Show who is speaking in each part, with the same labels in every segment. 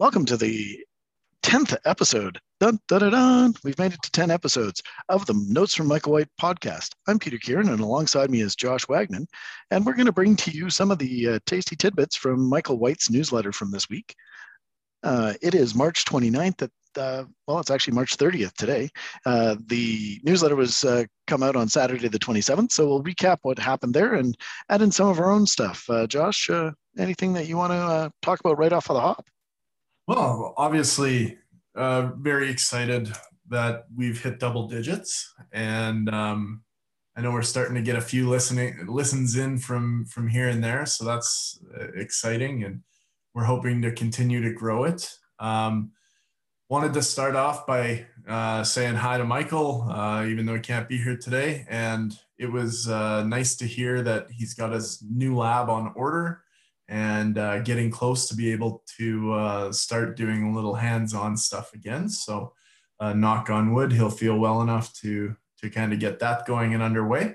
Speaker 1: Welcome to the 10th episode. Dun, dun, dun, dun. We've made it to 10 episodes of the Notes from Michael White podcast. I'm Peter Kieran, and alongside me is Josh Wagner. And we're going to bring to you some of the uh, tasty tidbits from Michael White's newsletter from this week. Uh, it is March 29th at uh, well, it's actually March 30th today. Uh, the newsletter was uh, come out on Saturday the 27th, so we'll recap what happened there and add in some of our own stuff. Uh, Josh, uh, anything that you want to uh, talk about right off of the hop?
Speaker 2: Well, obviously, very excited that we've hit double digits, and um, I know we're starting to get a few listening listens in from from here and there, so that's exciting, and we're hoping to continue to grow it. Um, wanted to start off by uh, saying hi to Michael, uh, even though he can't be here today. And it was uh, nice to hear that he's got his new lab on order and uh, getting close to be able to uh, start doing a little hands-on stuff again. So, uh, knock on wood, he'll feel well enough to to kind of get that going and underway.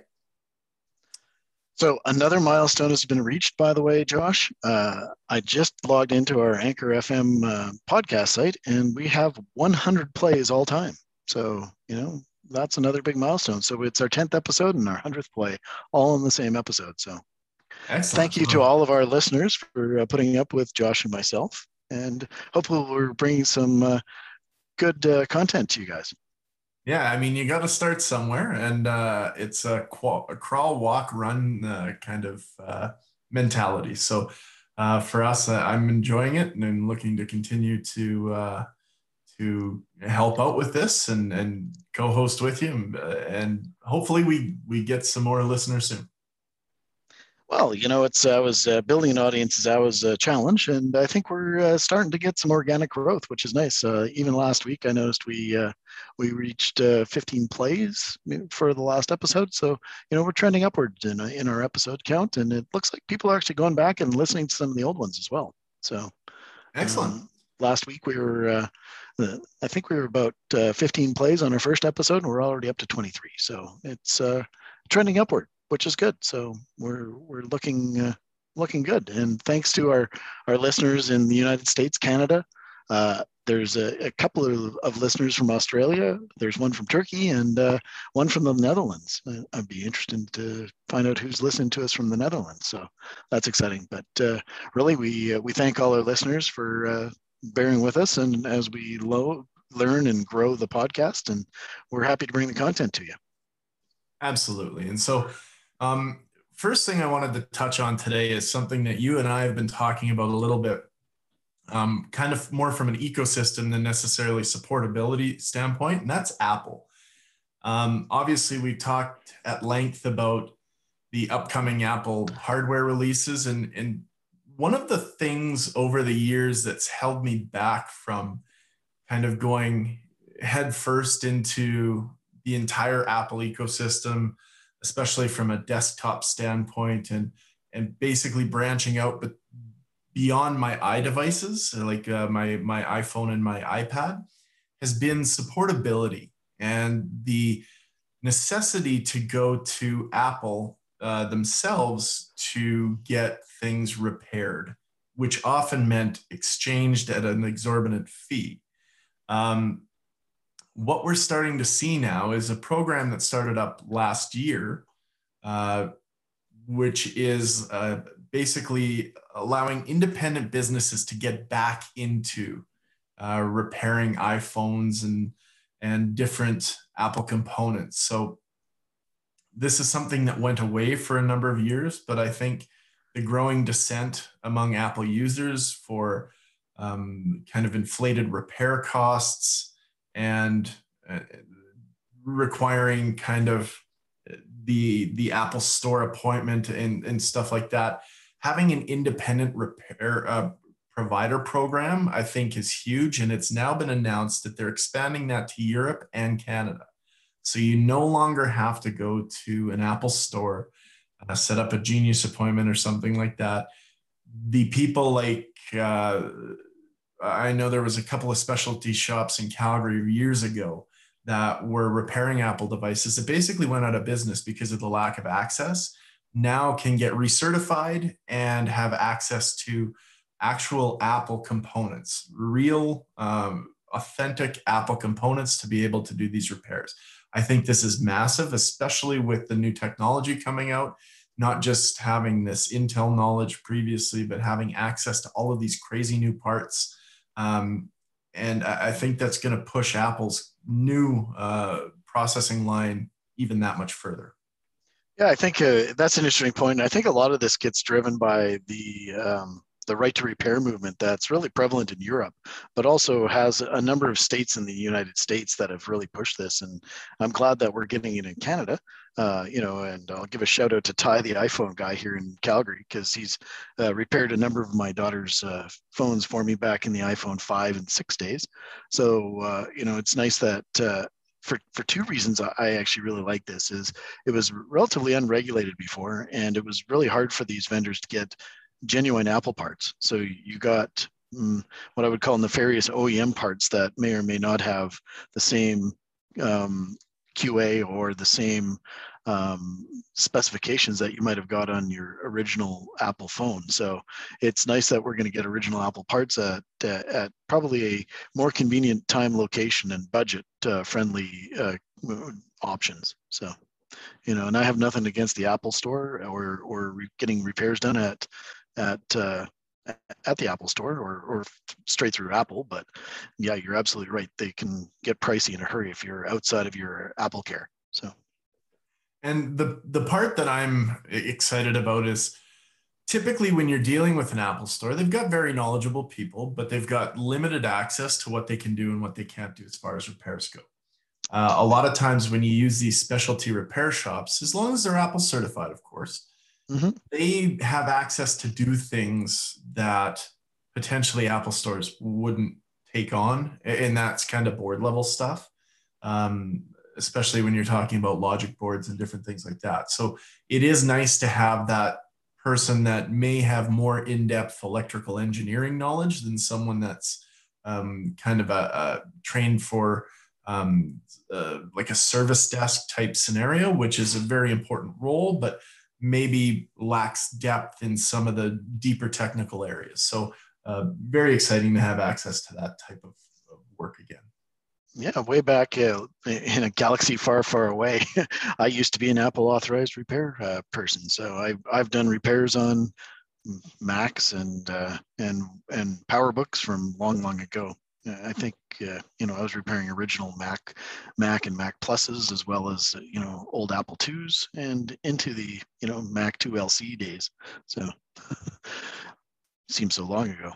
Speaker 1: So another milestone has been reached, by the way, Josh. Uh, I just logged into our Anchor FM uh, podcast site, and we have 100 plays all time. So you know that's another big milestone. So it's our 10th episode and our 100th play, all in the same episode. So Excellent. thank you to all of our listeners for uh, putting up with Josh and myself, and hopefully we're bringing some uh, good uh, content to you guys.
Speaker 2: Yeah, I mean, you got to start somewhere, and uh, it's a, qual- a, crawl, walk, run uh, kind of uh, mentality. So uh, for us, uh, I'm enjoying it and I'm looking to continue to uh, to help out with this and and co-host with you, and, and hopefully we we get some more listeners soon.
Speaker 1: Well, you know, it's I was uh, building an audience is always a challenge, and I think we're uh, starting to get some organic growth, which is nice. Uh, even last week, I noticed we uh, we reached uh, 15 plays for the last episode, so you know we're trending upwards in in our episode count, and it looks like people are actually going back and listening to some of the old ones as well. So,
Speaker 2: excellent. Um,
Speaker 1: last week we were, uh, I think we were about 15 plays on our first episode, and we're already up to 23. So it's trending upward which is good. So we're we're looking uh, looking good. And thanks to our our listeners in the United States, Canada. Uh, there's a, a couple of, of, listeners from Australia. There's one from Turkey and uh, one from the Netherlands. Uh, I'd be interested to find out who's listening to us from the Netherlands. So that's exciting. But uh, really, we uh, we thank all our listeners for bearing with us, and as we lo- learn and grow the podcast, and we're happy to bring the content to you.
Speaker 2: Absolutely. And so um, first thing I wanted to touch on today is something that you and I have been talking about a little bit, um, kind of more from an ecosystem than necessarily supportability standpoint, and that's Apple. Um, obviously, we've talked at length about the upcoming Apple hardware releases, and, and one of the things over the years that's held me back from kind of going headfirst into the entire Apple ecosystem especially from a desktop standpoint and and basically branching out but beyond my i devices like uh, my my iPhone and my iPad has been supportability and the necessity to go to Apple uh, themselves to get things repaired, which often meant exchanged at an exorbitant fee. Um, what we're starting to see now is a program that started up last year, uh, which is uh, basically allowing independent businesses to get back into uh, repairing iPhones and and different Apple components. So this is something that went away for a number of years, but I think the growing dissent among Apple users for um, kind of inflated repair costs and uh, requiring kind of the the Apple Store appointment and and stuff like that. Having an independent repair uh, provider program, I think, is huge, and it's now been announced that they're expanding that to Europe and Canada. So you no longer have to go to an Apple Store, uh, set up a Genius appointment or something like that. The people like uh, I know there was a couple of specialty shops in Calgary years ago that were repairing Apple devices that basically went out of business because of the lack of access. Now can get recertified and have access to actual Apple components, real, um, authentic Apple components to be able to do these repairs. I think this is massive, especially with the new technology coming out, not just having this Intel knowledge previously, but having access to all of these crazy new parts. Um, and I think that's going to push Apple's new uh, processing line even that much further.
Speaker 1: Yeah, I think uh, that's an interesting point. I think a lot of this gets driven by the um, the right to repair movement that's really prevalent in Europe, but also has a number of states in the United States that have really pushed this. And I'm glad that we're getting it in Canada. Uh, you know, and I'll give a shout out to Ty, the iPhone guy here in Calgary, because he's uh, repaired a number of my daughter's uh, phones for me back in the iPhone 5 and 6 days. So, uh, you know, it's nice that uh, for, for two reasons I actually really like this is it was relatively unregulated before and it was really hard for these vendors to get genuine Apple parts. So you got mm, what I would call nefarious OEM parts that may or may not have the same um, QA or the same um, specifications that you might have got on your original Apple phone. So it's nice that we're going to get original Apple parts at at probably a more convenient time, location, and budget uh, friendly uh, options. So you know, and I have nothing against the Apple Store or or getting repairs done at at uh, at the Apple Store or or straight through Apple. But yeah, you're absolutely right. They can get pricey in a hurry if you're outside of your Apple Care. So.
Speaker 2: And the the part that I'm excited about is typically when you're dealing with an Apple store, they've got very knowledgeable people, but they've got limited access to what they can do and what they can't do as far as repairs go. Uh, a lot of times when you use these specialty repair shops, as long as they're Apple certified, of course, mm-hmm. they have access to do things that potentially Apple stores wouldn't take on. And that's kind of board level stuff, um, especially when you're talking about logic boards and different things like that. So it is nice to have that person that may have more in depth electrical engineering knowledge than someone that's um, kind of a, a trained for um, uh, like a service desk type scenario, which is a very important role, but maybe lacks depth in some of the deeper technical areas. So, uh, very exciting to have access to that type of, of work again.
Speaker 1: Yeah, way back uh, in a galaxy far, far away, I used to be an Apple authorized repair uh, person. So I've I've done repairs on Macs and uh, and and PowerBooks from long, long ago. I think uh, you know I was repairing original Mac, Mac and Mac Pluses as well as you know old Apple twos and into the you know Mac 2 LC days. So seems so long ago.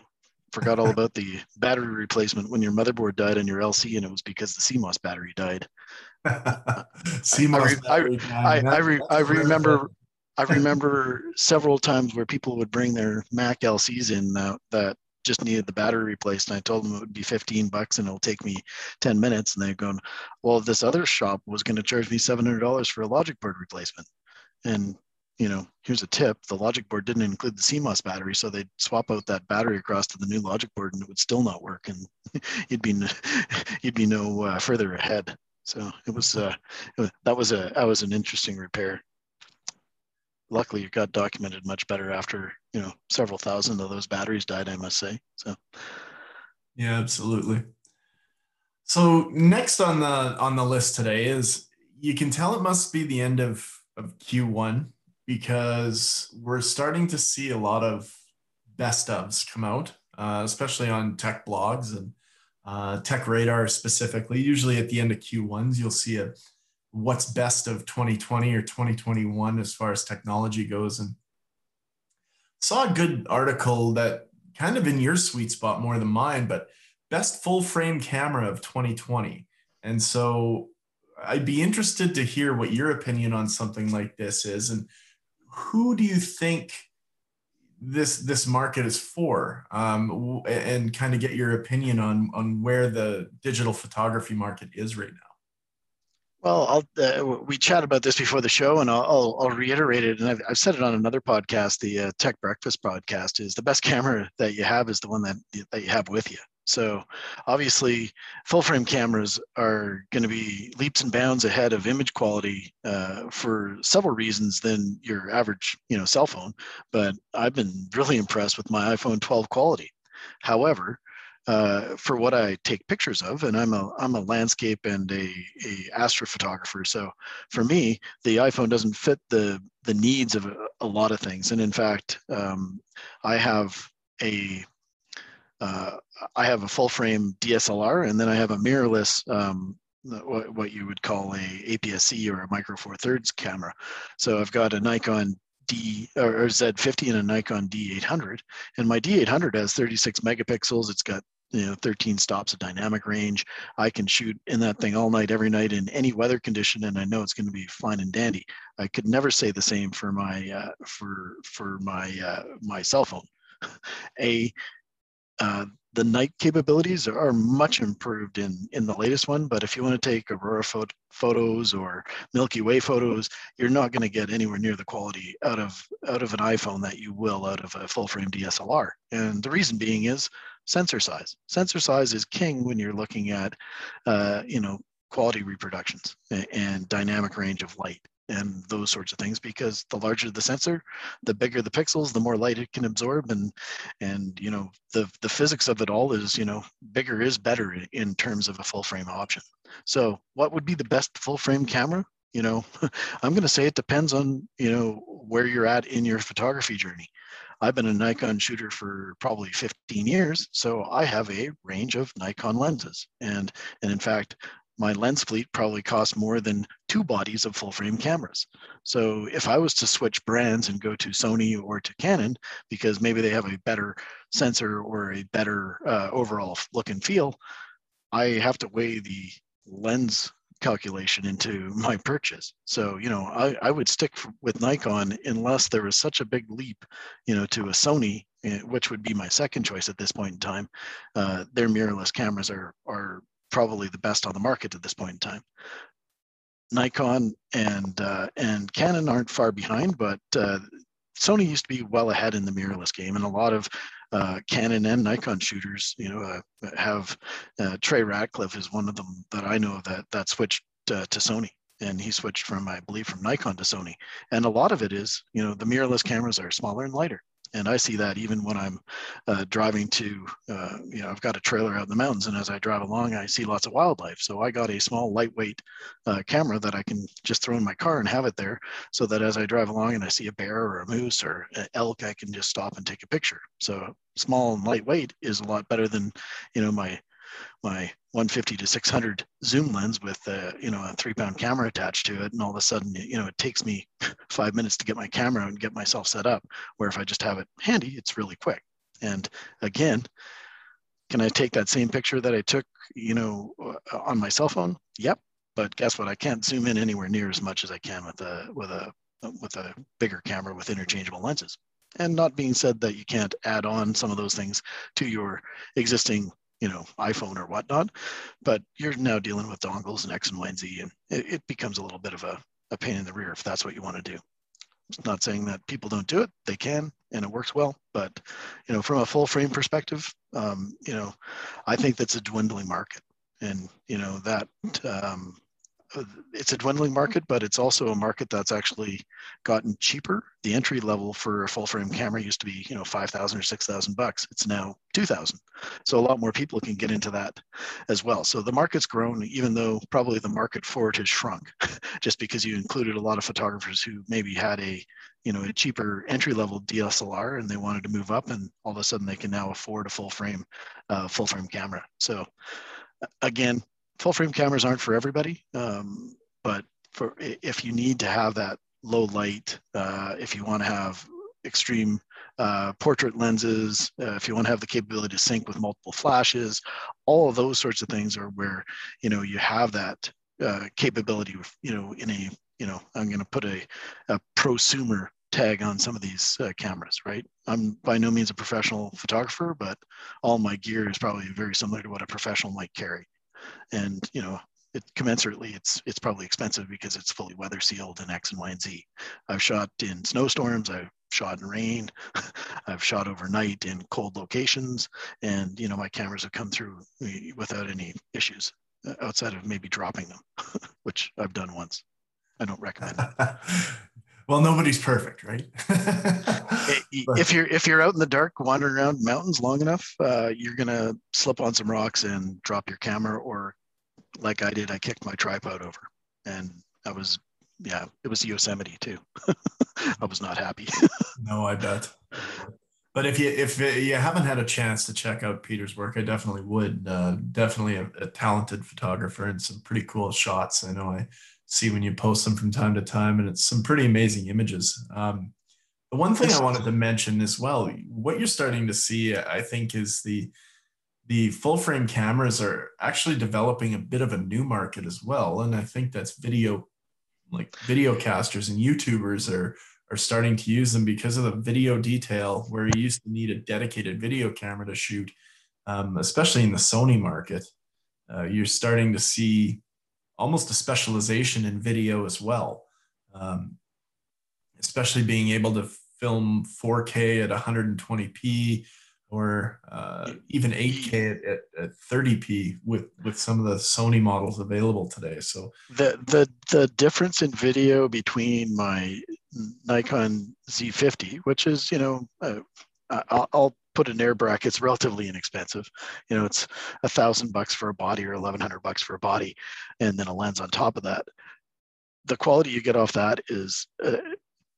Speaker 1: Forgot all about the battery replacement when your motherboard died on your LC and it was because the CMOS battery died. CMOS I, battery I, I, I, re, I remember I remember several times where people would bring their Mac LCs in uh, that just needed the battery replaced. And I told them it would be 15 bucks and it'll take me 10 minutes. And they're going, well, this other shop was going to charge me $700 for a logic board replacement. And, you know, here's a tip. The logic board didn't include the CMOS battery. So they'd swap out that battery across to the new logic board and it would still not work. And you'd be, you'd be no uh, further ahead. So it was, uh, that was a, that was an interesting repair luckily it got documented much better after you know several thousand of those batteries died i must say so.
Speaker 2: Yeah absolutely. So next on the on the list today is you can tell it must be the end of of q1 because we're starting to see a lot of best ofs come out uh, especially on tech blogs and uh, tech radar specifically. Usually at the end of q1s you'll see a what's best of 2020 or 2021 as far as technology goes. And saw a good article that kind of in your sweet spot more than mine but best full frame camera of 2020 and so i'd be interested to hear what your opinion on something like this is and who do you think this this market is for? Um, and kind of get your opinion on on where the digital photography market is right now
Speaker 1: well, uh, we chat about this before the show, and I'll, I'll, I'll reiterate it. And I've, I've, said it on another podcast, the uh, Tech Breakfast podcast. Is the best camera that you have is the one that that you have with you. So obviously, full frame cameras are going to be leaps and bounds ahead of image quality uh, for several reasons than your average, you know, cell phone. But I've been really impressed with my iPhone 12 quality. However, uh, for what I take pictures of, and I'm a I'm a landscape and a, a astrophotographer. So for me, the iPhone doesn't fit the the needs of a, a lot of things. And in fact, um, I have a uh, I have a full frame DSLR, and then I have a mirrorless, um, what, what you would call a APS-C or a micro four thirds camera. So I've got a Nikon D or Z50 and a Nikon D800, and my D800 has 36 megapixels. It's got you know 13 stops of dynamic range. I can shoot in that thing all night every night in any weather condition and i know it's going to be fine and dandy. I could never say the same for my uh, for for my uh, my cell phone. A uh, the night capabilities are much improved in in the latest one but if you want to take aurora pho- photos or milky way photos you're not going to get anywhere near the quality out of out of an iphone that you will out of a full frame dslr and the reason being is sensor size. Sensor size is king when you're looking at, uh, you know, quality reproductions and dynamic range of light and those sorts of things because the larger the sensor the bigger the pixels the more light it can absorb and and you know the the physics of it all is you know bigger is better in terms of a full frame option. So what would be the best full frame camera? You know i'm going to say it depends on you know where you're at in your photography journey I've been a Nikon shooter for probably 15 years, so I have a range of Nikon lenses. And, and in fact, my lens fleet probably costs more than two bodies of full frame cameras. So if I was to switch brands and go to Sony or to Canon, because maybe they have a better sensor or a better uh, overall look and feel, I have to weigh the lens calculation into my purchase. So, you know, I, I would stick with Nikon unless there was such a big leap, you know, to a Sony, eh, which would be my second choice at this point in time. Uh, their mirrorless cameras are, are probably the best on the market at this point in time. Nikon and uh, and Canon aren't far behind, but uh, Sony used to be well ahead in the mirrorless game, and a lot of uh, Canon and Nikon shooters, you know, uh, have uh, Trey Ratcliff is one of them that I know that that switched uh, to Sony, and he switched from I believe from Nikon to Sony, and a lot of it is, you know, the mirrorless cameras are smaller and lighter, and I see that even when I'm uh, driving to, uh, you know, I've got a trailer out in the mountains, and as I drive along, I see lots of wildlife. So I got a small, lightweight uh, camera that I can just throw in my car and have it there, so that as I drive along and I see a bear or a moose or an elk, I can just stop and take a picture. So small and lightweight is a lot better than, you know, my my 150 to 600 zoom lens with a, you know a three pound camera attached to it. And all of a sudden you know it takes me five minutes to get my camera and get myself set up where if i just have it handy it's really quick. And again can i take that same picture that i took you know uh, on my cell phone? Yep. But guess what? I can't zoom in anywhere near as much as i can with a with a with a bigger camera with interchangeable lenses. And not being said that you can't add on some of those things to your existing you know iphone or whatnot but you're now dealing with dongles and x and y and z and it, it becomes a little bit of a, a pain in the rear if that's what you want to do. It's not saying that people don't do it they can and it works well but you know from a full frame perspective um, you know i think that's a dwindling market and you know that um, it's a dwindling market, but it's also a market that's actually gotten cheaper. The entry level for a full frame camera used to be, you know, 5,000 or 6,000 bucks. It's now 2,000. So a lot more people can get into that as well. So the market's grown, even though probably the market for it has shrunk just because you included a lot of photographers who maybe had a, you know, a cheaper entry level DSLR and they wanted to move up and all of a sudden they can now afford a full frame, uh, full frame camera. So again, full frame cameras aren't for everybody, um, but for if you need to have that low light, uh, if you want to have extreme uh, portrait lenses, uh, if you want to have the capability to sync with multiple flashes, all of those sorts of things are where you know you have that uh, capability. You know, in a you know, I'm going to put a, a prosumer tag on some of these uh, cameras, right? I'm by no means a professional photographer, but all my gear is probably very similar to what a professional might carry and you know it commensurately it's it's probably expensive because it's fully weather sealed in x and y and z i've shot in snowstorms i've shot in rain, I've shot overnight in cold locations, and you know my cameras have come through without any issues uh, outside of maybe dropping them, which I've done once. I don't recommend.
Speaker 2: well, nobody's perfect, right?
Speaker 1: if you're if you're out in the dark wandering around mountains long enough, uh, you're gonna slip on some rocks and drop your camera, or like I did, I kicked my tripod over, and I was yeah, it was Yosemite too. I was not happy.
Speaker 2: no, I bet. But if you if you haven't had a chance to check out Peter's work, I definitely would. Uh, definitely a, a, talented photographer and some pretty cool shots. I know I see when you post them from time to time, and it's some pretty amazing images. Um, the one thing I wanted to mention as well, what you're starting to see, I think, is the the full frame cameras are actually developing a bit of a new market as well, and I think that's video, like video casters and YouTubers are are starting to use them because of the video detail, where you used to need a dedicated video camera to shoot, um, especially in the Sony market. Uh, you're starting to see almost a specialization in video as well, um, especially being able to film 4K at 120p or uh, even 8K at, at, at, 30p with with some of the Sony models available today. So
Speaker 1: the the the difference in video between my Nikon Z50, which is you know uh, I'll put an air bracket. It's relatively inexpensive. You know, it's a thousand bucks for a body or eleven hundred bucks for a body, and then a lens on top of that. The quality you get off that is uh,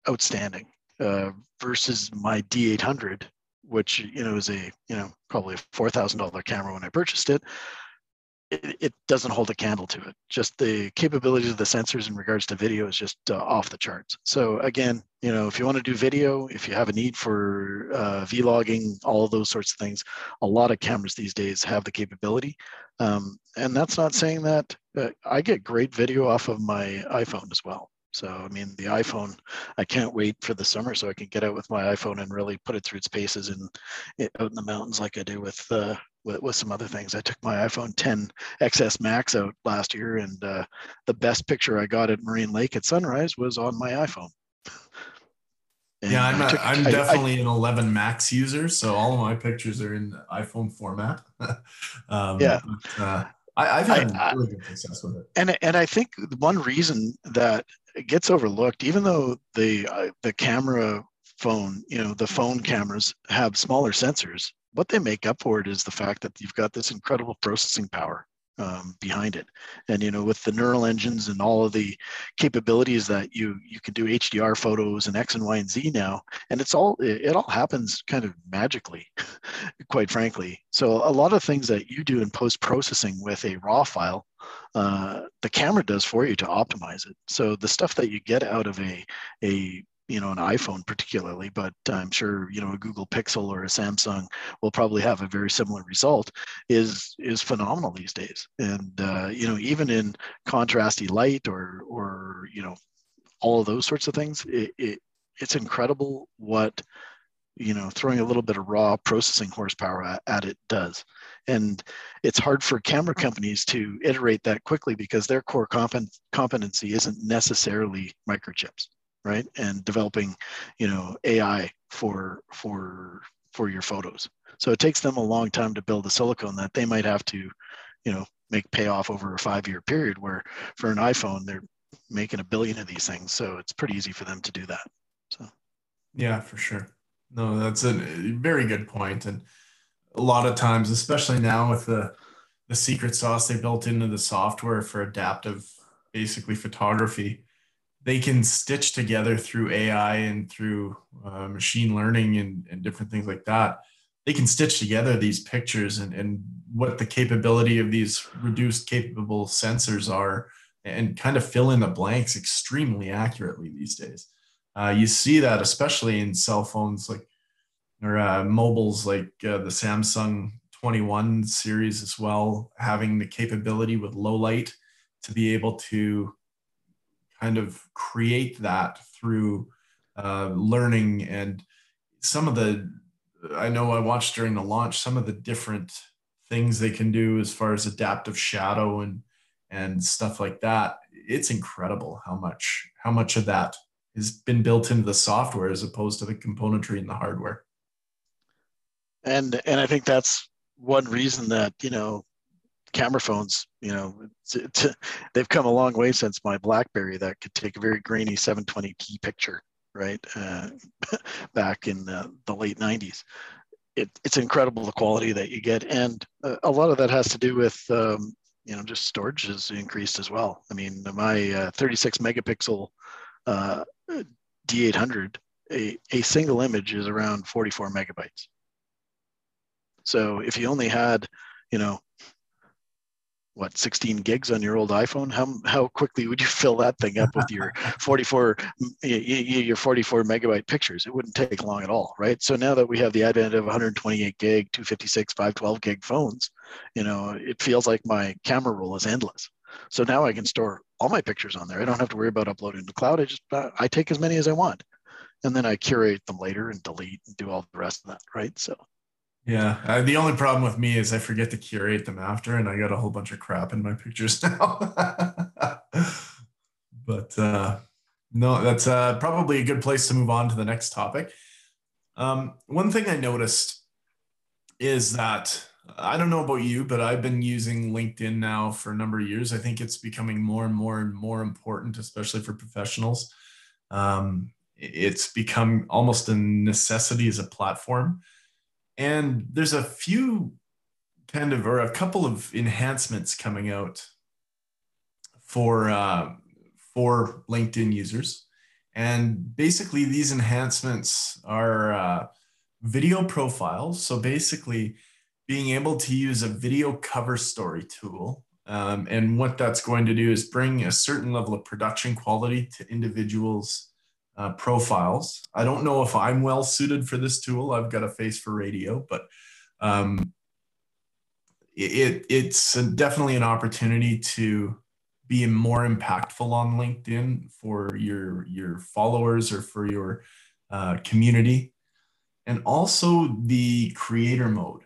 Speaker 1: outstanding uh, versus my D800, which you know is a you know probably a four thousand dollar camera when I purchased it it, it, doesn't hold a candle to it. Just the capabilities of the sensors in regards to video is just uh, off the charts. So again, you know, if you want to do video, if you have a need for uh, vlogging, all of those sorts of things, a lot of cameras these days have the capability. Um, and that's not saying that uh, I get great video off of my iPhone as well. So, I mean, the iPhone, I can't wait for the summer so I can get out with my iPhone and really put it through its paces and it, out in the mountains like I do with, uh, with, with some other things. I took my iPhone 10 XS Max out last year, and uh, the best picture I got at Maligne Lake at sunrise was on my iPhone.
Speaker 2: And yeah, I'm, a, took, I'm definitely I, an 11 Max user, so all of my pictures are in iPhone format.
Speaker 1: um, yeah. But, uh, I, have had really good success with it. And and I think one reason that it gets overlooked, even though the uh, the camera phone, you know, the phone cameras have smaller sensors, what they make up for it is the fact that you've got this incredible processing power um, behind it. And you know, with the neural engines and all of the capabilities that you you can do HDR photos and X and Y and Z now, and it's all it, it all happens kind of magically, quite frankly. So a lot of things that you do in post processing with a raw file, uh, the camera does for you to optimize it. So the stuff that you get out of a a you know an iphone particularly but i'm sure you know a google pixel or a samsung will probably have a very similar result is is phenomenal these days. And uh, you know even in contrasty light or or you know all of those sorts of things it, it it's incredible what you know throwing a little bit of raw processing horsepower at, at, it does. And it's hard for camera companies to iterate that quickly because their core competency isn't necessarily microchips right? And developing, you know, AI for for for your photos. So it takes them a long time to build a silicone that they might have to, you know, make pay off over a five year period. Where for an iPhone, they're making a billion of these things, so it's pretty easy for them to do that. So,
Speaker 2: yeah, for sure. No, that's a very good point, and a lot of times, especially now with the the secret sauce they built into the software for adaptive, basically photography, they can stitch together through AI and through uh, machine learning and, and different things like that. They can stitch together these pictures and, and what the capability of these reduced capable sensors are and kind of fill in the blanks extremely accurately these days. Uh, you see that especially in cell phones like or uh, mobiles like uh, the Samsung 21 series as well, having the capability with low light to be able to kind of create that through uh, learning and some of the i know i watched during the launch some of the different things they can do as far as adaptive shadow and and stuff like that it's incredible how much how much of that has been built into the software as opposed to the componentry and the hardware.
Speaker 1: And and I think that's one reason that you know camera phones, you know, they've come a long way since my BlackBerry that could take a very grainy 720p picture, right? Uh, back in the, the late 90s. It, it's incredible the quality that you get, and uh, a lot of that has to do with um, you know just storage has increased as well. I mean, my uh, 36 megapixel uh, D800, a, a single image is around 44 megabytes. So if you only had, you know, what 16 gigs on your old iphone? How, how quickly would you fill that thing up with your 44 your 44 megabyte pictures? It wouldn't take long at all right? So now that we have the advent of 128 gig 256 512 gig phones you know it feels like my camera roll is endless. So now i can store all my pictures on there. I don't have to worry about uploading to the cloud. I just uh, i take as many as i want and then i curate them later and delete and do all the rest of that right? So
Speaker 2: yeah, uh, the only problem with me is I forget to curate them after, and I got a whole bunch of crap in my pictures now. but uh, no, that's uh, probably a good place to move on to the next topic. Um, one thing I noticed is that I don't know about you, but I've been using LinkedIn now for a number of years. I think it's becoming more and more and more important, especially for professionals. Um, it's become almost a necessity as a platform and there's a few kind of, or a couple of enhancements coming out for uh, for LinkedIn users. And basically, these enhancements are uh, video profiles. So basically, being able to use a video cover story tool. Um, and what that's going to do is bring a certain level of production quality to individuals' uh, profiles. I don't know if I'm well suited for this tool. I've got a face for radio, but um, it, it's definitely an opportunity to be more impactful on LinkedIn for your your followers or for your uh, community, and also the creator mode.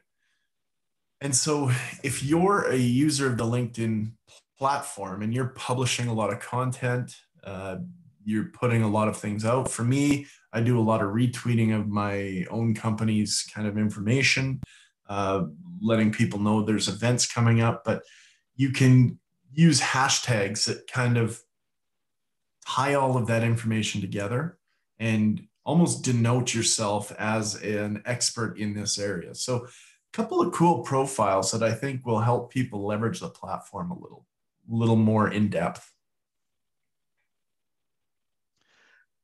Speaker 2: And so, if you're a user of the LinkedIn platform and you're publishing a lot of content, uh, you're putting a lot of things out. For me, I do a lot of retweeting of my own company's kind of information, uh, letting people know there's events coming up. But you can use hashtags that kind of tie all of that information together and almost denote yourself as an expert in this area. So, a couple of cool profiles that I think will help people leverage the platform a little, little more in depth.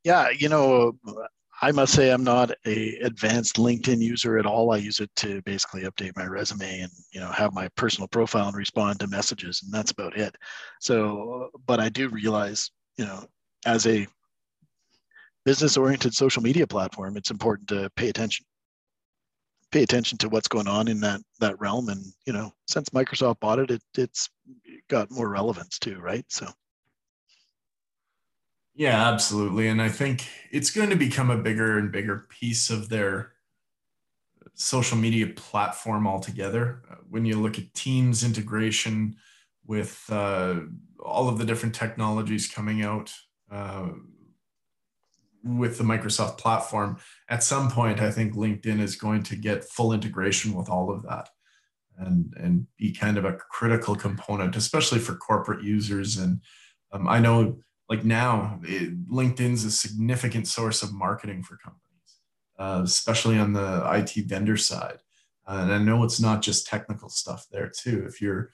Speaker 1: Yeah, you know, I must say I'm not a advanced LinkedIn user at all. I use it to basically update my resume and you know have my personal profile and respond to messages, and that's about it. So, but I do realize, you know, as a business-oriented social media platform, it's important to pay attention, pay attention to what's going on in that that realm. And you know, since Microsoft bought it, it it's got more relevance too, right? So.
Speaker 2: Yeah, absolutely. And I think it's going to become a bigger and bigger piece of their social media platform altogether. When you look at Teams integration with uh, all of the different technologies coming out uh, with the Microsoft platform, at some point, I think LinkedIn is going to get full integration with all of that and, and be kind of a critical component, especially for corporate users. And um, I know like now it, linkedin's a significant source of marketing for companies uh, especially on the it vendor side. Uh, and i know it's not just technical stuff there too. If you're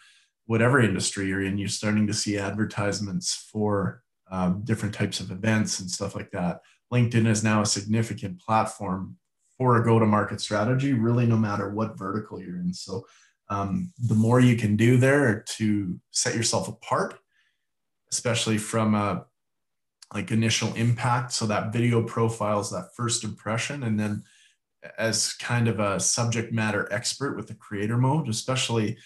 Speaker 2: whatever industry you're in you're starting to see advertisements for um, different types of events and stuff like that. Linkedin is now a significant platform for a go-to-market strategy really no matter what vertical you're in. So um, the more you can do there to set yourself apart especially from a like initial impact. So that video profiles that first impression, and then as kind of a subject matter expert with the creator mode, especially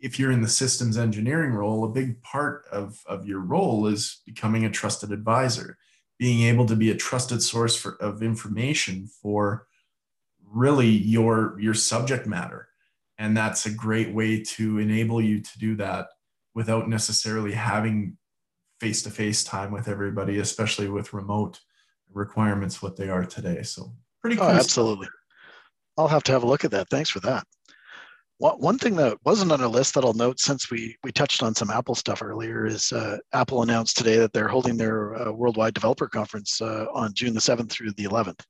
Speaker 2: if you're in the systems engineering role, a big part of, of your role is becoming a trusted advisor, being able to be a trusted source for, of information for really your, your subject matter. And that's a great way to enable you to do that without necessarily having face to face time with everybody, especially with remote requirements what they are today. So pretty
Speaker 1: oh, cool. Oh, absolutely. Stuff. I'll have to have a look at that. Thanks for that. One thing that wasn't on our list that I'll note since we we touched on some Apple stuff earlier is uh, Apple announced today that they're holding their uh, worldwide developer conference uh, on June the 7th through the 11th.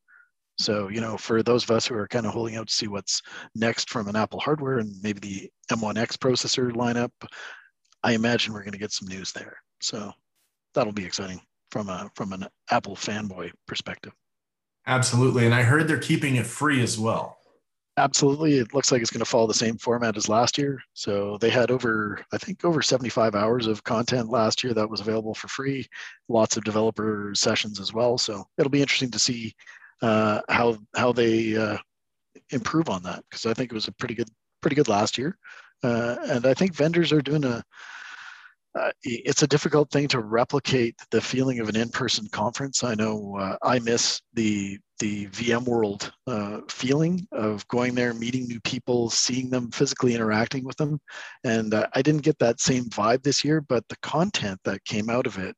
Speaker 1: So, you know, for those of us who are kind of holding out to see what's next from an Apple hardware and maybe the M1X processor lineup, I imagine we're going to get some news there. So that'll be exciting from a from an Apple fanboy perspective.
Speaker 2: Absolutely, and I heard they're keeping it free as well.
Speaker 1: Absolutely. It looks like it's going to follow the same format as last year. So they had over, I think, over 75 hours of content last year that was available for free. Lots of developer sessions as well. So it'll be interesting to see uh, how how they uh, improve on that because I think it was a pretty good pretty good last year. Uh, and I think vendors are doing a uh, it's a difficult thing to replicate the feeling of an in-person conference. I know uh, I miss the the VMworld uh, feeling of going there, meeting new people, seeing them, physically interacting with them, and uh, I didn't get that same vibe this year. But the content that came out of it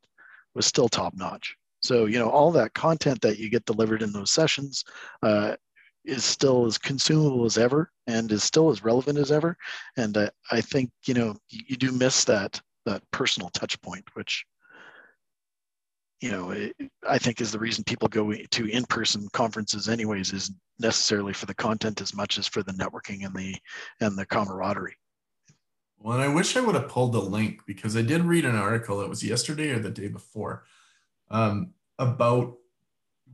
Speaker 1: was still top notch. So you know all that content that you get delivered in those sessions uh, is still as consumable as ever and is still as relevant as ever. And uh, I think you know you, you do miss that that personal touch point, which you know it, I think is the reason people go to in-person conferences anyways is necessarily for the content as much as for the networking and the and the camaraderie.
Speaker 2: Well, and I wish I would have pulled the link because I did read an article. It was yesterday or the day before um, about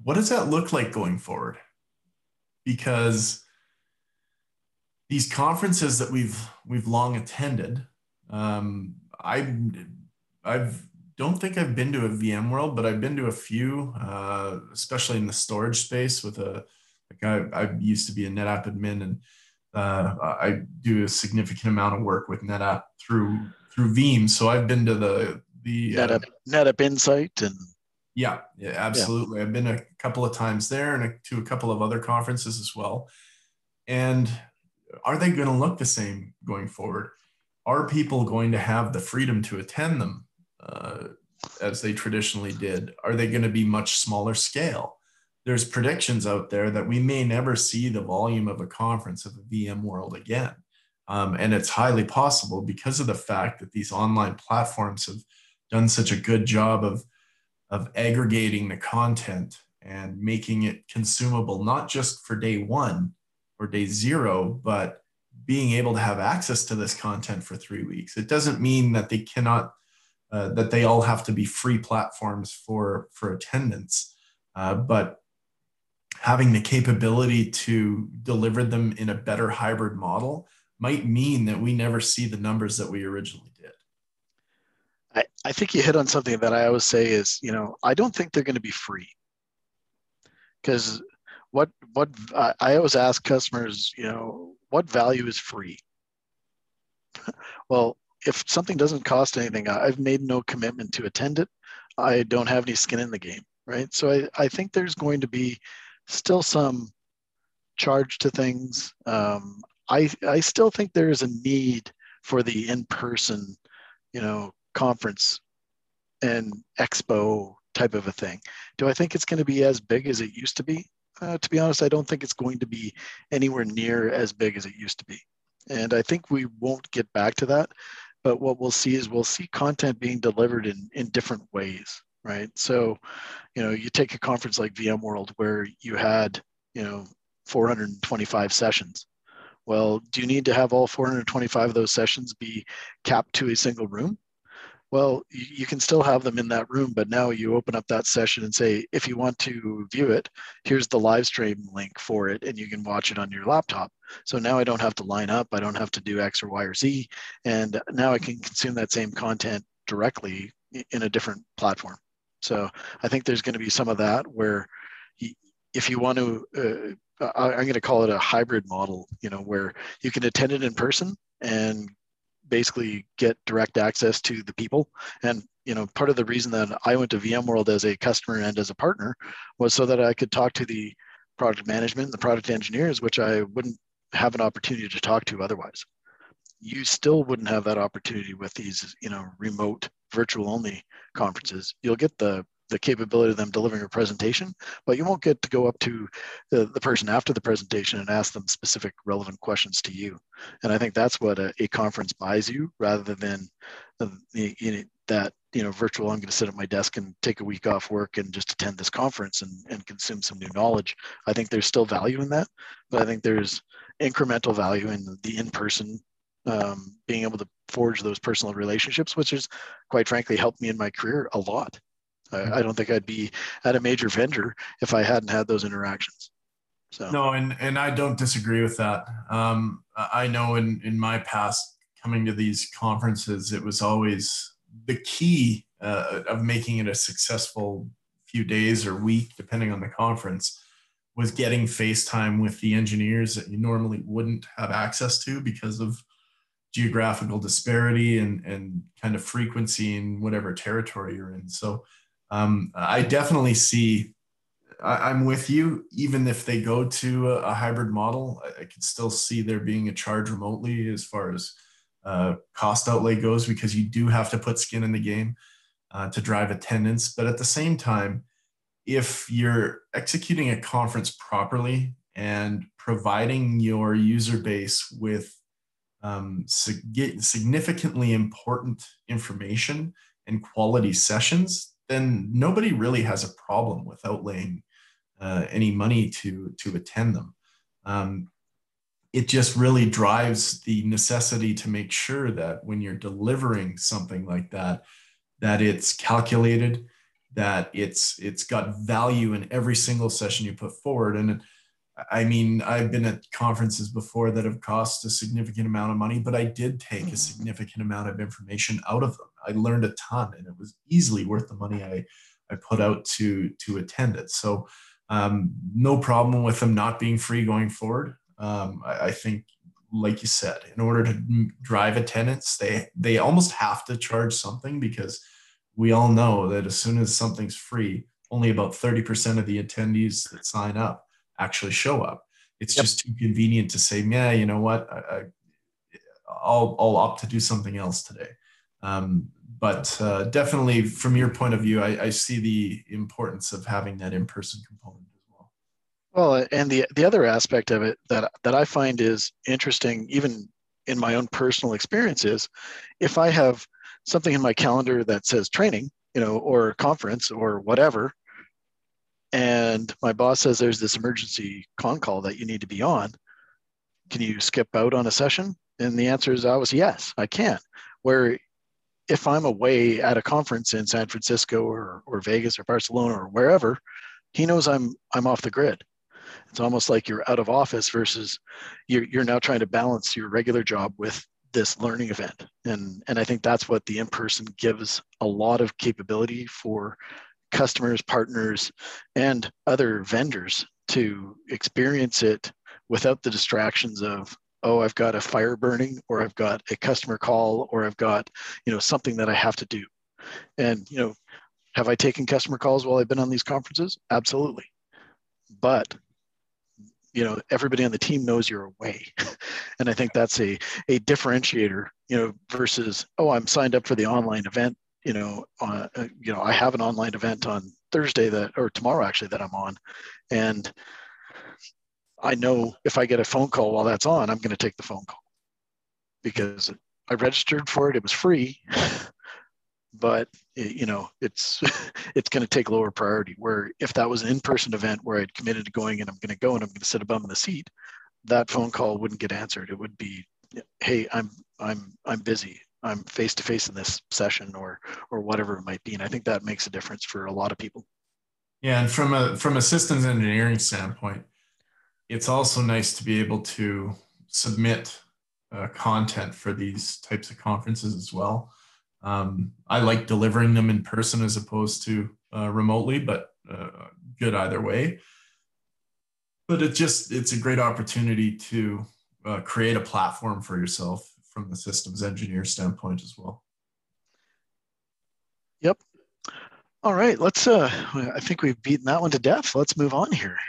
Speaker 2: what does that look like going forward? Because these conferences that we've we've long attended, um, I I've don't think I've been to a VMworld, but I've been to a few, uh, especially in the storage space. With a like I, I used to be a NetApp admin, and uh, I do a significant amount of work with NetApp through through Veeam. So I've been to the the
Speaker 1: NetApp, uh, NetApp Insight and
Speaker 2: yeah, yeah, absolutely. Yeah. I've been a couple of times there and a, to a couple of other conferences as well. And are they going to look the same going forward? Are people going to have the freedom to attend them uh, as they traditionally did? Are they going to be much smaller scale? There's predictions out there that we may never see the volume of a conference of a VM world again. Um, and it's highly possible because of the fact that these online platforms have done such a good job of of aggregating the content and making it consumable, not just for day one or day zero, but being able to have access to this content for three weeks. It doesn't mean that they cannot, uh, that they all have to be free platforms for, for attendance, uh, but having the capability to deliver them in a better hybrid model might mean that we never see the numbers that we originally
Speaker 1: I, I think you hit on something that I always say is, you know, I don't think they're going to be free. Because what what I, I always ask customers, you know, what value is free? well, if something doesn't cost anything, I've made no commitment to attend it. I don't have any skin in the game, right? So I, I think there's going to be still some charge to things. Um, I I still think there is a need for the in-person, you know, conference and expo type of a thing. Do I think it's going to be as big as it used to be? Uh, to be honest, I don't think it's going to be anywhere near as big as it used to be. And I think we won't get back to that. But what we'll see is we'll see content being delivered in, in different ways, right? So, you know, you take a conference like VMworld where you had, you know, 425 sessions. Well, do you need to have all 425 of those sessions be capped to a single room? Well you can still have them in that room but now you open up that session and say if you want to view it here's the live stream link for it and you can watch it on your laptop. So now i don't have to line up i don't have to do x or y or z and now i can consume that same content directly in a different platform. So i think there's going to be some of that where if you want to uh, i'm going to call it a hybrid model you know where you can attend it in person and basically get direct access to the people. And you know, part of the reason that I went to VMworld as a customer and as a partner was so that I could talk to the product management, the product engineers, which I wouldn't have an opportunity to talk to otherwise. You still wouldn't have that opportunity with these, you know, remote virtual only conferences. You'll get the the capability of them delivering a presentation, but you won't get to go up to the, the person after the presentation and ask them specific relevant questions to you. And I think that's what a, a conference buys you rather than the, know, that you know virtual i'm going to sit at my desk and take a week off work and just attend this conference and, and consume some new knowledge i think there's still value in that but i think there's incremental value in the in-person um, being able to forge those personal relationships which has quite frankly helped me in my career a lot I, I don't think i'd be at a major vendor if i hadn't had those interactions.
Speaker 2: So. No and and i don't disagree with that. Um, i know in in my past coming to these conferences it was always the key uh, of making it a successful few days or week, depending on the conference, was getting FaceTime with the engineers that you normally wouldn't have access to because of geographical disparity and, and kind of frequency in whatever territory you're in. So um, I definitely see, I, am with you, even if they go to a, a hybrid model, I, I could still see there being a charge remotely as far as uh, cost outlay goes because you do have to put skin in the game uh, to drive attendance. But at the same time, if you're executing a conference properly and providing your user base with um, significantly important information and quality sessions, then nobody really has a problem with outlaying uh, any money to to attend them. Um, it just really drives the necessity to make sure that when you're delivering something like that that it's calculated that it's it's got value in every single session you put forward and i mean i've been at conferences before that have cost a significant amount of money but i did take a mm-hmm. significant amount of information out of them. I learned a ton and it was easily worth the money i i put out to to attend it. So um, no problem with them not being free going forward. Um, I, I, think, like you said, in order to drive attendance, they they almost have to charge something because we all know that as soon as something's free, only about thirty percent of the attendees that sign up actually show up. It's yep. just too convenient to say, yeah, you know what, I, will I'll opt to do something else today. Um, but uh, definitely, from your point of view, I, I see the importance of having that in-person component.
Speaker 1: As well, Well, and the the other aspect of it that that I find is interesting, even in my own personal experiences, if I have something in my calendar that says training, you know, or conference or whatever, and my boss says there's this emergency con call that you need to be on, can you skip out on a session? And the answer is always yes, I can. Where if I'm away at a conference in San Francisco or, or Vegas or Barcelona or wherever, he knows I'm I'm off the grid. It's almost like you're out of office versus you're, you're now trying to balance your regular job with this learning event. And, and I think that's what the in-person gives a lot of capability for customers, partners, and other vendors to experience it without the distractions of oh i've got a fire burning or i've got a customer call or i've got you know something that i have to do. And you know have i taken customer calls while i've been on these conferences? Absolutely. But you know everybody on the team knows you're away. And i think that's a a differentiator you know versus oh i'm signed up for the online event you know uh, you know i have an online event on thursday that or tomorrow actually that i'm on. And i know if i get a phone call while that's on i'm going to take the phone call because i registered for it it was free. But you know it's it's going to take lower priority where if that was an in-person event where i'd committed to going and i'm going to go and i'm going to sit above in the seat that phone call wouldn't get answered. It would be hey i'm i'm i'm busy i'm face to face in this session or or whatever it might be and i think that makes a difference for a lot of people
Speaker 2: yeah and from a from a systems engineering standpoint it's also nice to be able to submit uh, content for these types of conferences as well um, I like delivering them in person as opposed to uh, remotely, but uh, good either way. But it just it's a great opportunity to uh, create a platform for yourself from the systems engineer standpoint as well.
Speaker 1: Yep. All right, let's. Uh, I think we've beaten that one to death. Let's move on here.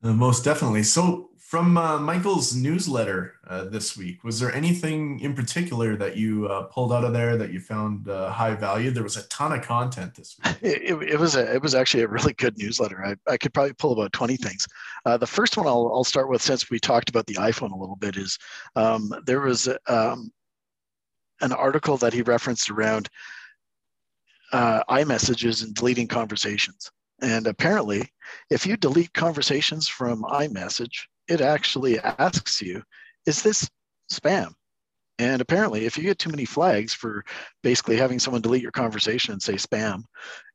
Speaker 2: Uh, most definitely. So from uh, Michael's newsletter uh, this week, was there anything in particular that you uh, pulled out of there that you found uh, high value? There was a ton of content this week.
Speaker 1: It, it, was a, it was actually a really good newsletter. I, I could probably pull about 20 things. Uh, the first one I'll, I'll start with, since we talked about the iPhone a little bit, is um, there was um, an article that he referenced around uh, iMessages and deleting conversations. And apparently, if you delete conversations from iMessage, it actually asks you, is this spam? And apparently, if you get too many flags for basically having someone delete your conversation and say spam,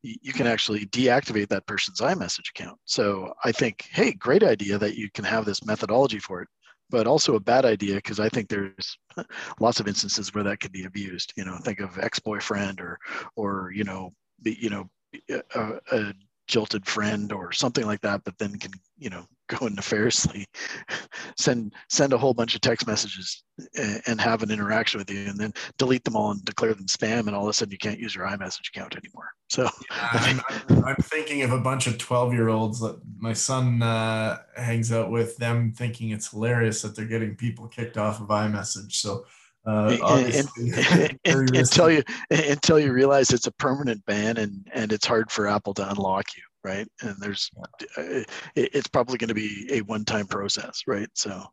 Speaker 1: you can actually deactivate that person's iMessage account. So I think, hey, great idea that you can have this methodology for it, but also a bad idea because I think there's lots of instances where that could be abused. You know, think of ex-boyfriend or, or you know, you know, a, a uh, uh, uh, jilted friend or something like that but then can you know go nefariously send send a whole bunch of text messages and, and, have an interaction with you and then delete them all and declare them spam and all of a sudden you can't use your imessage account anymore. So
Speaker 2: yeah, I'm, I'm, I'm, thinking of a bunch of 12 year olds that my son uh, hangs out with them thinking it's hilarious that they're getting people kicked off of imessage. So uh,
Speaker 1: and, and, and, until you until you realize it's a permanent ban and and it's hard for Apple to unlock you, right? And there's uh, it, it's probably going to be a one-time process, right? So.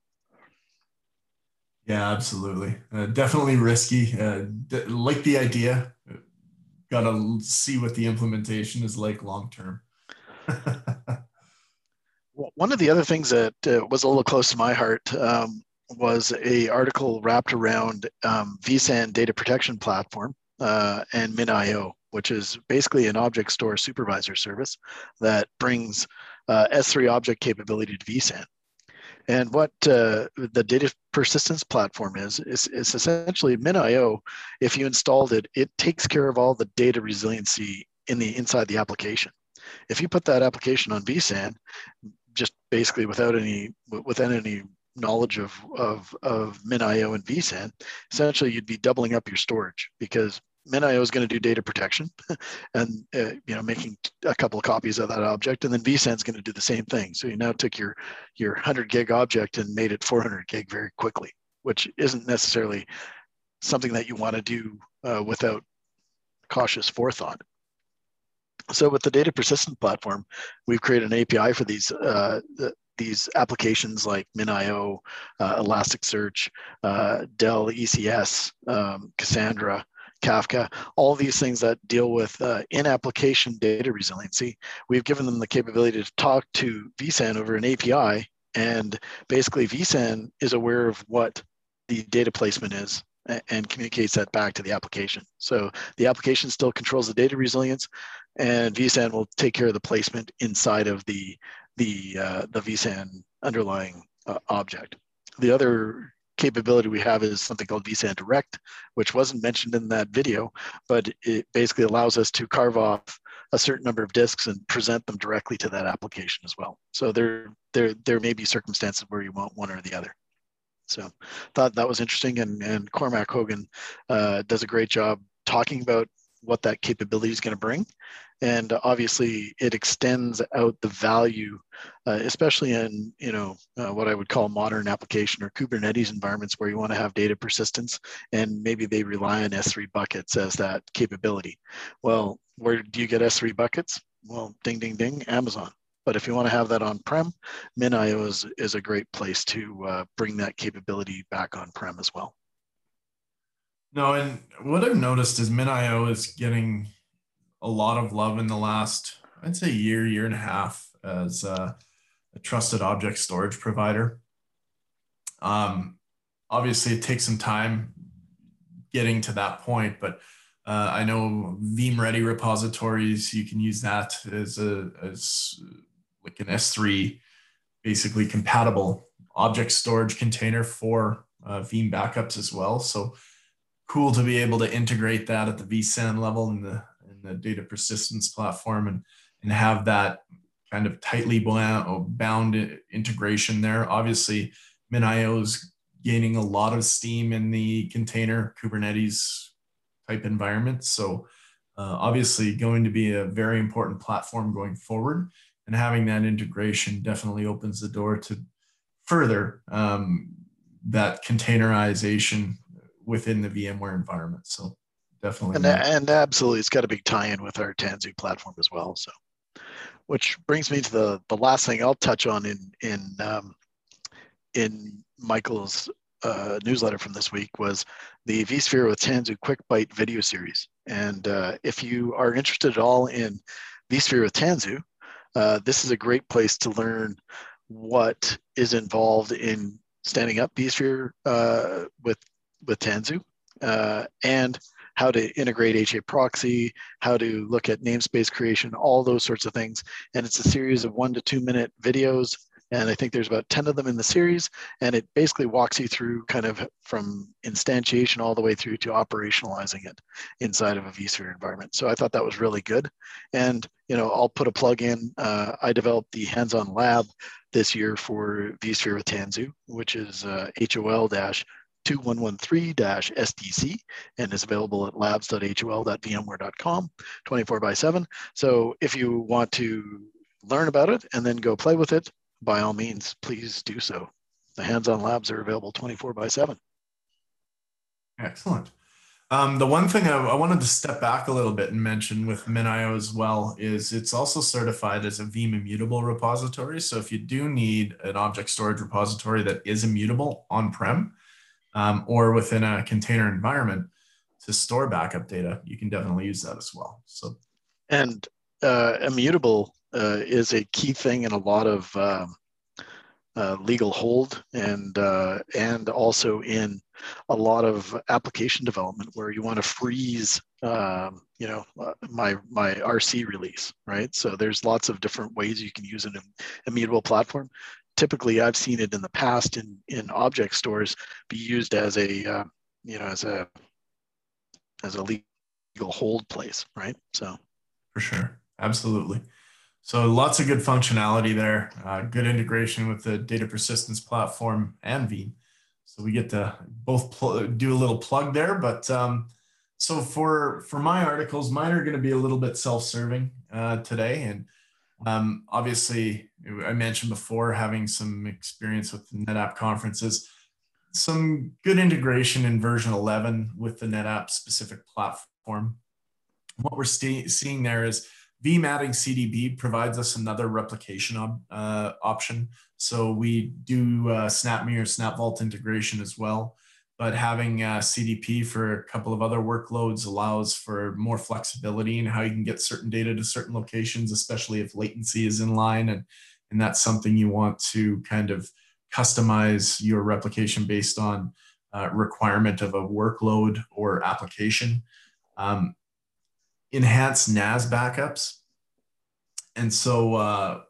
Speaker 2: Yeah, absolutely. Uh, definitely risky. Uh, d- like the idea, got to see what the implementation is like long term.
Speaker 1: One of the other things that uh, was a little close to my heart um, was a article wrapped around um, vSAN data protection platform uh, and MinIO, which is basically an object store supervisor service that brings uh, S3 object capability to vSAN. And what uh, the data persistence platform is, is, is essentially MinIO. If you installed it, it takes care of all the data resiliency in the inside the application. If you put that application on vSAN, just basically without any without any knowledge of, of, of MinIO and vSAN, essentially you'd be doubling up your storage because MinIO is going to do data protection and uh, you know making a couple of copies of that object, and then vSAN is going to do the same thing. So you now took your your 100 gig object and made it 400 gig very quickly, which isn't necessarily something that you want to do uh, without cautious forethought. So with the data persistent platform, we've created an API for these uh, these applications like MinIO, uh, Elasticsearch, uh, Dell ECS, um, Cassandra, Kafka, all these things that deal with uh, in-application data resiliency. We've given them the capability to talk to vSAN over an API, and basically vSAN is aware of what the data placement is and communicates that back to the application. So the application still controls the data resilience, and vSAN will take care of the placement inside of the the uh, the vSAN underlying uh, object. The other capability we have is something called vSAN Direct, which wasn't mentioned in that video, but it basically allows us to carve off a certain number of disks and present them directly to that application as well. So there, there, there may be circumstances where you want one or the other. So thought that was interesting, and, and Cormac Hogan uh, does a great job talking about what that capability is going to bring and obviously it extends out the value uh, especially in you know uh, what i would call modern application or kubernetes environments where you want to have data persistence and maybe they rely on s3 buckets as that capability. Well where do you get s3 buckets? Well ding ding ding amazon. But if you want to have that on prem minio is, is a great place to uh, bring that capability back on prem as well.
Speaker 2: No and what i've noticed is minio is getting a lot of love in the last, I'd say, year, year and a half as a, a trusted object storage provider. Um, obviously, it takes some time getting to that point, but uh, I know Veeam Ready repositories, you can use that as a as like an S3 basically compatible object storage container for uh, Veeam backups as well. So cool to be able to integrate that at the vSAN level and the the data persistence platform and, and have that kind of tightly bound integration there. Obviously, MinIO is gaining a lot of steam in the container Kubernetes type environment. So uh, obviously going to be a very important platform going forward and having that integration definitely opens the door to further um, that containerization within the VMware environment. So definitely.
Speaker 1: And, and absolutely, it's got a big tie-in with our Tanzu platform as well. So, which brings me to the the last thing I'll touch on in in um, in Michael's uh, newsletter from this week was the vSphere with Tanzu Quick Bite video series. And uh, if you are interested at all in vSphere with Tanzu, uh, this is a great place to learn what is involved in standing up vSphere uh, with with Tanzu uh, and how to integrate HA proxy, how to look at namespace creation, all those sorts of things. And it's a series of one to two minute videos and I think there's about 10 of them in the series. And it basically walks you through kind of from instantiation all the way through to operationalizing it inside of a vSphere environment. So I thought that was really good. And, you know, I'll put a plug in. Uh, I developed the hands-on lab this year for vSphere with Tanzu, which is uh, HOL 2113-SDC and is available at labs.hol.vmware.com 24 by 7. So if you want to learn about it and then go play with it, by all means, please do so. The hands-on labs are available 24 by 7.
Speaker 2: Excellent. Um, the one thing I, I, wanted to step back a little bit and mention with MinIO as well is it's also certified as a Veeam immutable repository. So if you do need an object storage repository that is immutable on-prem um, or within a container environment to store backup data, you can definitely use that as well. So,
Speaker 1: and uh, immutable uh, is a key thing in a lot of um, uh, legal hold and uh, and also in a lot of application development where you want to freeze um, you know uh, my my RC release right so there's lots of different ways you can use an immutable platform typically I've seen it in the past in in object stores be used as a uh, you know as a as a legal hold place right? So.
Speaker 2: For sure. Absolutely. So lots of good functionality there, uh, good integration with the data persistence platform and Veeam. So we get to both pl- do a little plug there. But um, so for for my articles, mine are going to be a little bit self-serving uh, today, and um, obviously I mentioned before having some experience with NetApp conferences, some good integration in version 11 with the NetApp specific platform. What we're seeing there is Veeam adding CDP provides us another replication op, uh, option. So we do uh, SnapVault integration as well. But having uh, CDP for a couple of other workloads allows for more flexibility in how you can get certain data to certain locations, especially if latency is in line. And, and that's something you want to kind of customize your replication based on uh, requirement of a workload or application. Um, enhanced NAS backups. And so uh,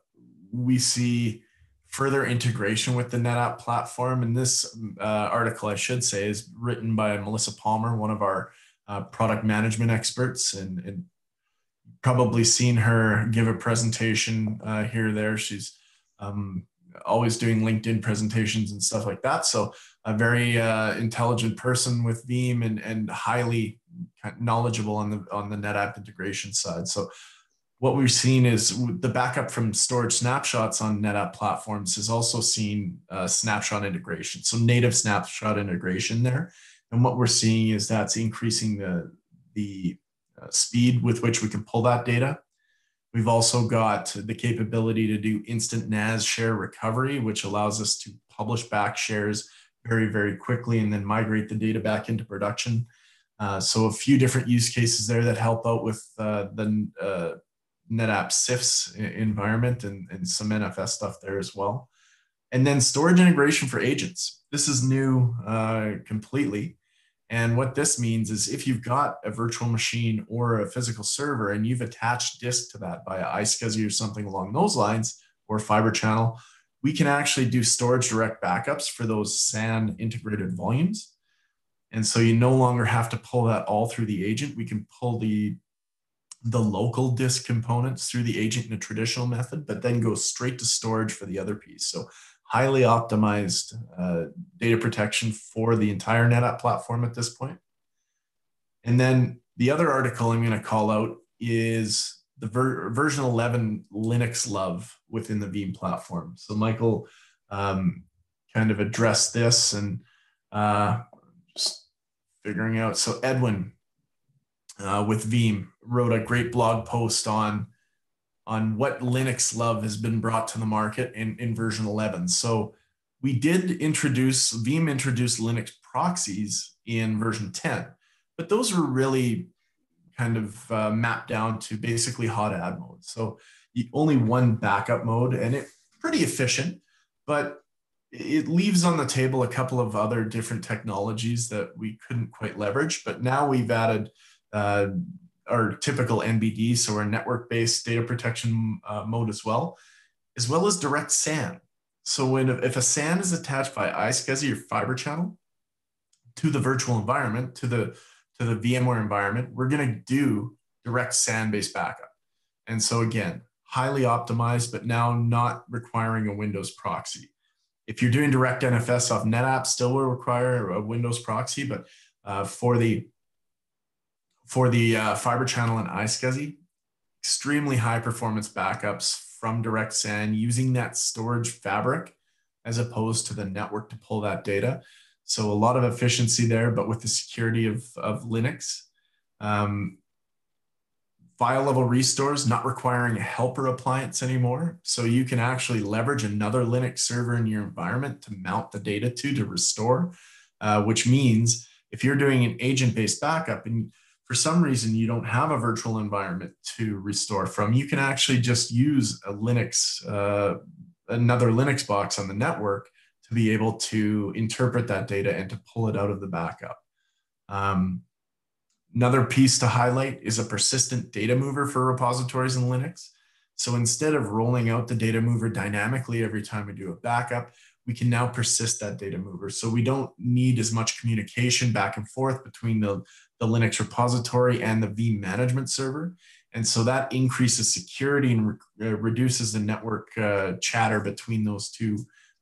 Speaker 2: we see further integration with the NetApp platform. And this uh, article, I should say, is written by Melissa Palmer, one of our uh, product management experts, and, and, probably seen her give a presentation uh, here or there. She's um, always doing LinkedIn presentations and stuff like that. So a very uh, intelligent person with Veeam and, and highly knowledgeable on the on the NetApp integration side. So what we've seen is the backup from storage snapshots on NetApp platforms has also seen uh, snapshot integration. So native snapshot integration there. And what we're seeing is that's increasing the, the uh, speed with which we can pull that data. We've also got the capability to do instant NAS share recovery, which allows us to publish back shares very, very quickly and then migrate the data back into production. Uh, so a few different use cases there that help out with uh, the uh, NetApp CIFS environment and, and some NFS stuff there as well. And then storage integration for agents. This is new uh, completely. And what this means is if you've got a virtual machine or a physical server and you've attached disk to that via iSCSI or something along those lines or fiber channel, we can actually do storage direct backups for those SAN integrated volumes. And so you no longer have to pull that all through the agent. We can pull the the local disk components through the agent in a traditional method, but then go straight to storage for the other piece. So highly optimized uh, data protection for the entire NetApp platform at this point. And then the other article I'm going to call out is the ver version 11 Linux love within the Veeam platform. So Michael um, kind of addressed this and uh, just figuring out. So Edwin uh, with Veeam wrote a great blog post on on what Linux love has been brought to the market in, in version 11. So we did introduce Veeam introduced Linux proxies in version 10, but those were really kind of uh, mapped down to basically hot add mode. So only one backup mode and it pretty efficient, but it leaves on the table a couple of other different technologies that we couldn't quite leverage. But now we've added uh, our typical NBD, so our network-based data protection uh, mode as well, as well as direct SAN. So when if a SAN is attached by iSCSI or fiber channel to the virtual environment, to the to the VMware environment, we're going to do direct SAN-based backup. And so again, highly optimized, but now not requiring a Windows proxy. If you're doing direct NFS off NetApp, still will require a Windows proxy, but uh, for the for the uh, fiber channel and iSCSI, extremely high performance backups from direct SAN using that storage fabric as opposed to the network to pull that data. So a lot of efficiency there, but with the security of, of Linux. Um, file level restores not requiring a helper appliance anymore. So you can actually leverage another Linux server in your environment to mount the data to to restore, uh, which means if you're doing an agent based backup and for some reason you don't have a virtual environment to restore from, you can actually just use a Linux, uh, another Linux box on the network to be able to interpret that data and to pull it out of the backup. Um, another piece to highlight is a persistent data mover for repositories in Linux. So instead of rolling out the data mover dynamically every time we do a backup, we can now persist that data mover. So we don't need as much communication back and forth between the, the Linux repository and the Veeam management server. And so that increases security and re- uh, reduces the network uh, chatter between those two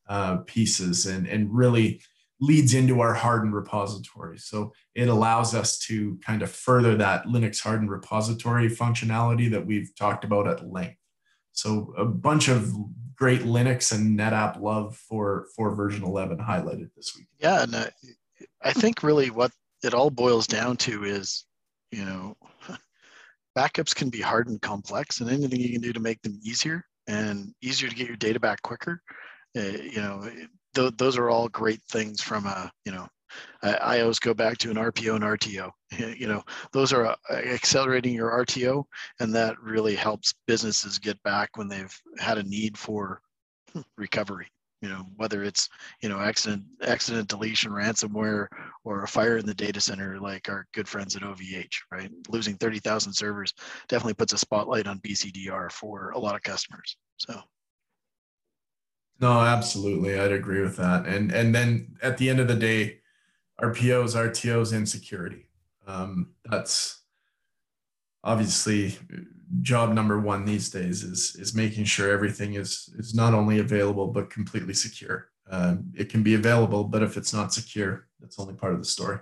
Speaker 2: uh, pieces and, and really leads into our hardened repository. So it allows us to kind of further that Linux hardened repository functionality that we've talked about at length. So a bunch of great Linux and NetApp love for for version 11 highlighted this week.
Speaker 1: Yeah, and I think really what it all boils down to is, you know, backups can be hard and complex, and anything you can do to make them easier and easier to get your data back quicker, uh, you know, th- those are all great things from a, you know, I, always go back to an RPO and RTO. You know, those are uh, accelerating your RTO, and that really helps businesses get back when they've had a need for recovery. You know, whether it's you know accident, accident deletion, ransomware, or a fire in the data center, like our good friends at OVH. Right, losing thirty thousand servers definitely puts a spotlight on BCDR for a lot of customers. So.
Speaker 2: No, absolutely, I'd agree with that. And and then at the end of the day, RPOs, RTOs, and security. Um, that's obviously job number one these days is is making sure everything is is not only available but completely secure. Um, it can be available, but if it's not secure, that's only part of the story.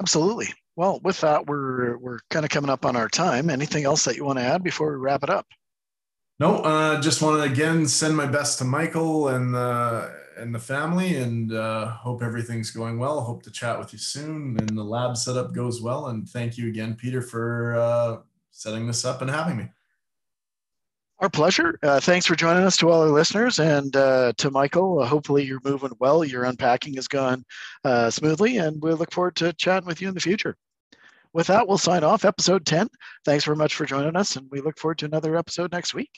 Speaker 1: Absolutely. Well, with that, we're we're kind of coming up on our time. Anything else that you want to add before we wrap it up?
Speaker 2: No, uh, just want to again send my best to Michael and uh, and the family, and uh, hope everything's going well. Hope to chat with you soon, and the lab setup goes well. And thank you again, Peter, for uh, setting this up and having me.
Speaker 1: Our pleasure. Uh, thanks for joining us to all our listeners and uh, to Michael. Uh, hopefully, you're moving well. Your unpacking has gone uh, smoothly, and we look forward to chatting with you in the future. With that, we'll sign off episode 10. Thanks very much for joining us, and we look forward to another episode next week.